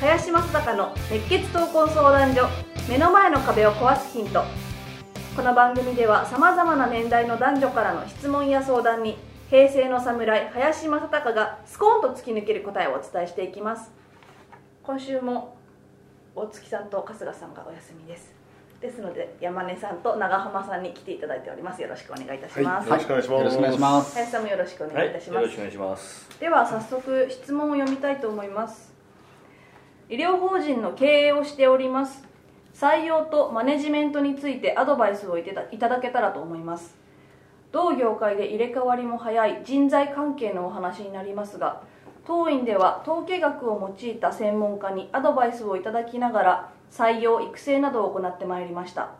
林正孝の熱血闘魂相談所目の前の壁を壊すヒント。この番組ではさまざまな年代の男女からの質問や相談に平成の侍林正孝がスコーンと突き抜ける答えをお伝えしていきます。今週も大月さんと春日さんがお休みです。ですので山根さんと長浜さんに来ていただいております。よろしくお願いいたします、よろしくお願いします。よろしくお願いします。林さんもよろしくお願いいたします、よろしくお願いします。では早速質問を読みたいと思います医療法人の経営をしております。採用とマネジメントについてアドバイスをいただいただけたらと思います。同業界で入れ替わりも早い人材関係のお話になりますが当院では統計学を用いた専門家にアドバイスをいただきながら採用育成などを行ってまいりました。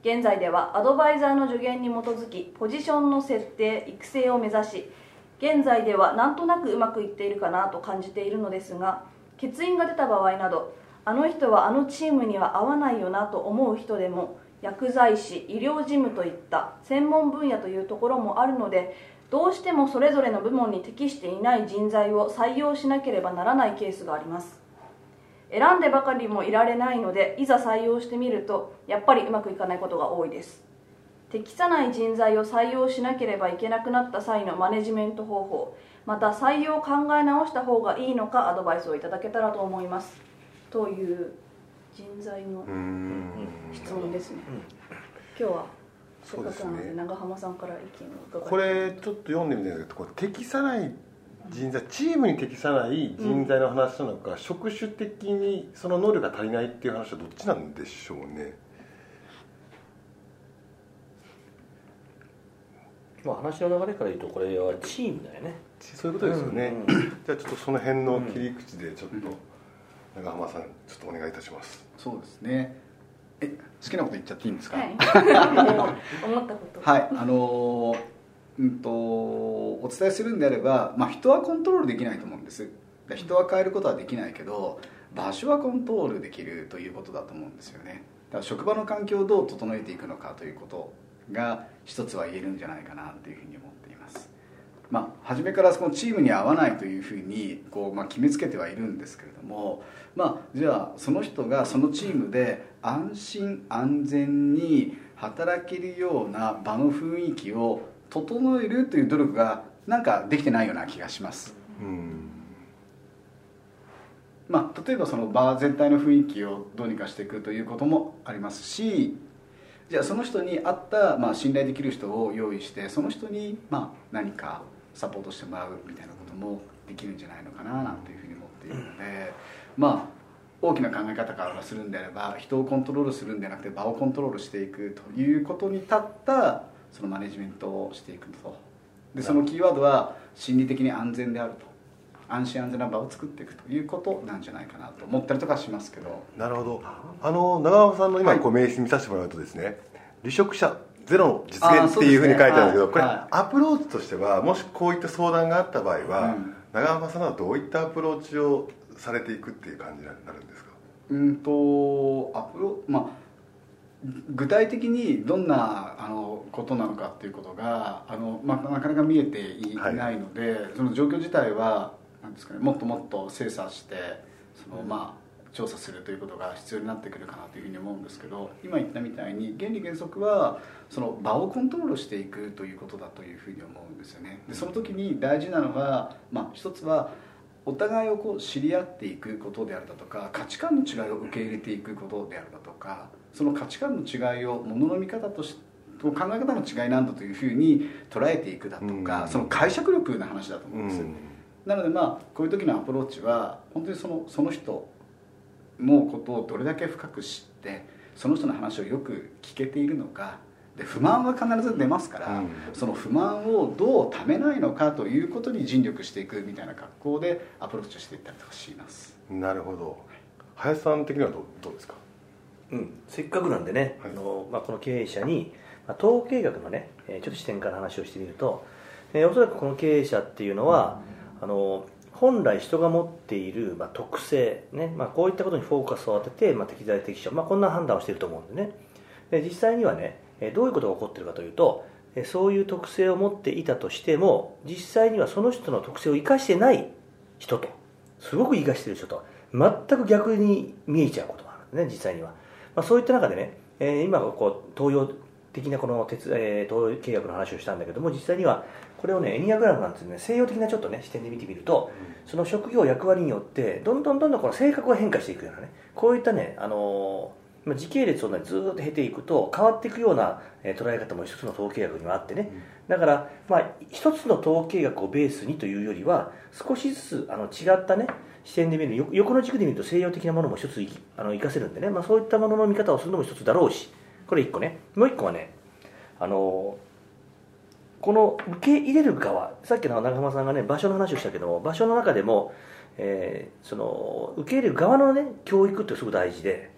現在ではアドバイザーの助言に基づきポジションの設定育成を目指し現在ではなんとなくうまくいっているかなと感じているのですが欠員が出た場合などあの人はあのチームには合わないよなと思う人でも薬剤師医療事務といった専門分野というところもあるのでどうしてもそれぞれの部門に適していない人材を採用しなければならないケースがあります。選んでばかりもいられないのでいざ採用してみるとやっぱりうまくいかないことが多いです。適さない人材を採用しなければいけなくなった際のマネジメント方法また採用を考え直した方がいいのかアドバイスをいただけたらと思います。という人材のうーん。質問ですね。今日はせっかくなので長浜さんから意見を伺って。これちょっと読んでみたんですけどこれ適さない人材チームに適さない人材の話なのか、職種的にその能力が足りないっていう話はどっちなんでしょうねまあ話の流れから言うとこれはチームだよねそういうことですよね、うんじゃあちょっとその辺の切り口でちょっと長浜さんちょっとお願いいたしますそうですね。え、好きなこと言っちゃっていいんですか？はい 思ったことはい、あのーうんとお伝えするんであれば、まあ人はコントロールできないと思うんです。で人は変えることはできないけど、場所はコントロールできるということだと思うんですよね。だから職場の環境をどう整えていくのかということが一つは言えるんじゃないかなというふうに思っています。まあ、初めからそのチームに合わないというふうにこう、まあ、決めつけてはいるんですけれども、まあ、じゃあその人がそのチームで安心安全に働けるような場の雰囲気を整えるという努力がなんかできてないような気がします。うんまあ、例えばその場全体の雰囲気をどうにかしていくということもありますしじゃあその人に合った、まあ、信頼できる人を用意してその人に、まあ、何かサポートしてもらうみたいなこともできるんじゃないのかななんていうふうに思っているのでまあ大きな考え方からするんであれば人をコントロールするんではなくて場をコントロールしていくということに立ったそのマネジメントをしていくと。でそのキーワードは心理的に安全であると。安心安全な場を作っていくということなんじゃないかなと思ったりとかしますけど。なるほど。あの長浜さんの今はい。こう名刺見させてもらうとですね離職者ゼロの実現っていうふうに書いてあるんですけどねはい。アプローチとしてはもしこういった相談があった場合は、うん。長浜さんはどういったアプローチをされていくっていう感じになるんですか？うんとアプロまあ具体的にどんなあのことなのかっていうことがあの、まあ、なかなか見えていはいないので、その状況自体はなんですか、ね、もっともっと精査してその、まあ、調査するということが必要になってくるかなというふうに思うんですけど今言ったみたいに原理原則はその場をコントロールしていくということだというふうに思うんですよね。でその時に大事なのは、まあ、一つはお互いをこう知り合っていくことであるだとか価値観の違いを受け入れていくことであるだとかその価値観の違いをものの見方として考え方の違いなんだというふうに捉えていくだとか、うん。その解釈力の話だと思ううんですよ、んなのでまあこういう時のアプローチは本当にそのその人のことをどれだけ深く知ってその人の話をよく聞けているのかで不満は必ず出ますから、うん。その不満をどうためないのかということに尽力していくみたいな格好でアプローチをしていったりとかします。なるほど。林さん的にはどうどうですか？うん、せっかくなんでね、はい。あのまあ、この経営者に、まあ、統計学のね、えーちょっと視点から話をしてみると、えーおそらくこの経営者っていうのは、あの本来人が持っている、まあ、特性、ねまあ、こういったことにフォーカスを当てて、まあ、適材適所、まあ、こんな判断をしていると思うんでね。で実際にはね、どういうことが起こっているかというと、そういう特性を持っていたとしても実際にはその人の特性を生かしてない人とすごく生かしている人と全く逆に見えちゃうことがあるんでね実際には、まあ、そういった中でね、え今こう東洋的なこの鉄、えー、東洋契約の話をしたんだけども実際にはこれをねエニアグラムなんていうね西洋的なちょっとね視点で見てみると、その職業役割によってどんどんどんどんこの性格が変化していくようなねこういったね、あのーまあ時系列をねずーっと経ていくと変わっていくような、えー捉え方も一つの統計学にはあってね、だから、まあ、一つの統計学をベースにというよりは少しずつあの違ったね視点で見るよ横の軸で見ると西洋的なものも一つあの活かせるんでね、まあ、そういったものの見方をするのも一つだろうし。これ一個ね。もう一個はねあのこの受け入れる側さっきの長浜さんがね場所の話をしたけども場所の中でも、えーその受け入れる側のね教育ってすごく大事で、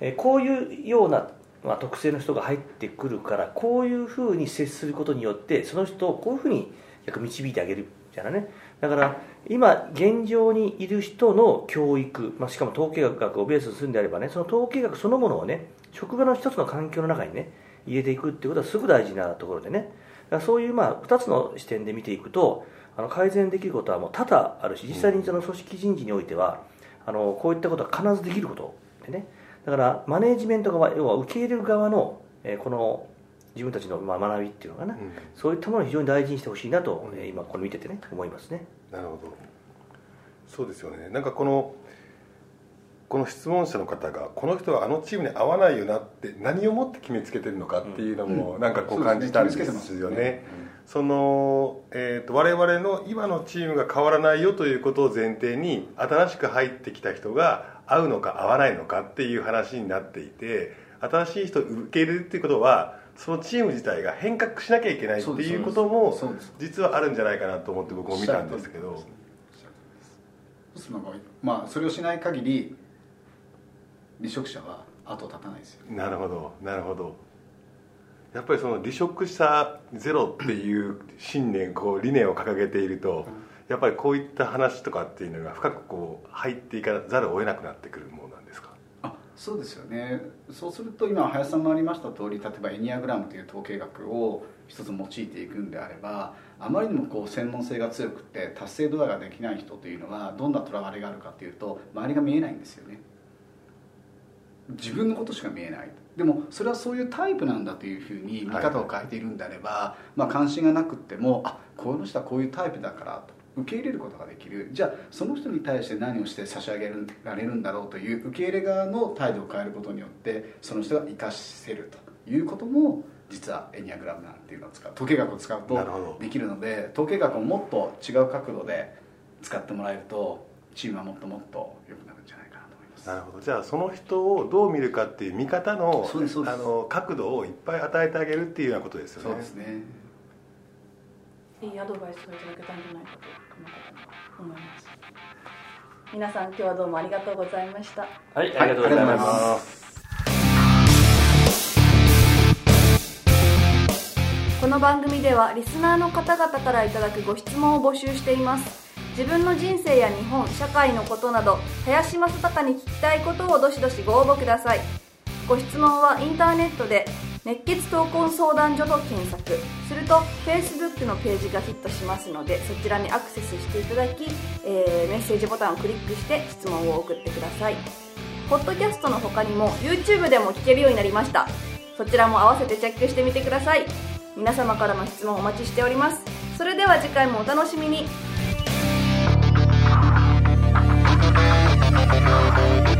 えーこういうような、まあ、特性の人が入ってくるからこういうふうに接することによってその人をこういうふうに逆導いてあげるみたいなね。だから今現状にいる人の教育、まあ、しかも統計学をベースにするんであればねその統計学そのものをね職場の一つの環境の中にね入れていくっていうことはすごく大事なところでね。そういうまあ2つの視点で見ていくとあの改善できることはもう多々あるし実際にその組織人事においてはあのこういったことは必ずできることでね。だからマネージメント側要は受け入れる側の、えーこの自分たちのまあ学びっていうのかな、うん。そういったものを非常に大事にしてほしいなと、えー今これ見ててね思いますね。なるほど。そうですよね。なんかこのこの質問者の方がこの人はあのチームに合わないよなって何をもって決めつけてるのかっていうのもなんかこう感じたんですよね。その、えー、と我々の今のチームが変わらないよということを前提に新しく入ってきた人が合うのか合わないのかっていう話になっていて新しい人を受け入れるっていうことはそのチーム自体が変革しなきゃいけないっていうことも実はあるんじゃないかなと思って僕も見たんですけど。まあそれをしない限り離職者は後を絶たないですよなるほどなるほど。やっぱりその離職者ゼロっていう信念こう理念を掲げているとやっぱりこういった話とかっていうのが深くこう入っていかざるを得なくなってくるものなんですか？あそうですよね。そうすると今林さんもありました通り例えばエニアグラムという統計学を一つ用いていくんであればあまりにもこう専門性が強くて達成度合いができない人というのはどんなとらわれがあるかというと周りが見えないんですよね自分のことしか見えない。でもそれはそういうタイプなんだというふうに見方を変えているんであれば、まあ、関心がなくってもあこの人はこういうタイプだからと。受け入れることができる。じゃあその人に対して何をして差し上げられるんだろうという受け入れ側の態度を変えることによってその人が生かせるということも実はエニアグラムなんていうのを使う。統計学を使うとできるので統計学をもっと違う角度で使ってもらえるとチームはもっともっと良くなるんじゃないかなるほど。じゃあその人をどう見るかっていう見方のあの角度をいっぱい与えてあげるっていうようなことですよね。そうですね。いいアドバイスがいただけたんじゃないかとこの方には思います。皆さん今日はどうもありがとうございました。はいありがとうございます。この番組ではリスナーの方々からいただくご質問を募集しています自分の人生や日本社会のことなど林正孝に聞きたいことをどしどしご応募ください。ご質問はインターネットで熱血闘魂相談所と検索。すると Facebook のページがヒットしますのでそちらにアクセスしていただき、えーメッセージボタンをクリックして質問を送ってください。ポッドキャストの他にも YouTube でも聞けるようになりました。そちらも合わせてチェックしてみてください。皆様からの質問お待ちしております。それでは次回もお楽しみに。Thank you.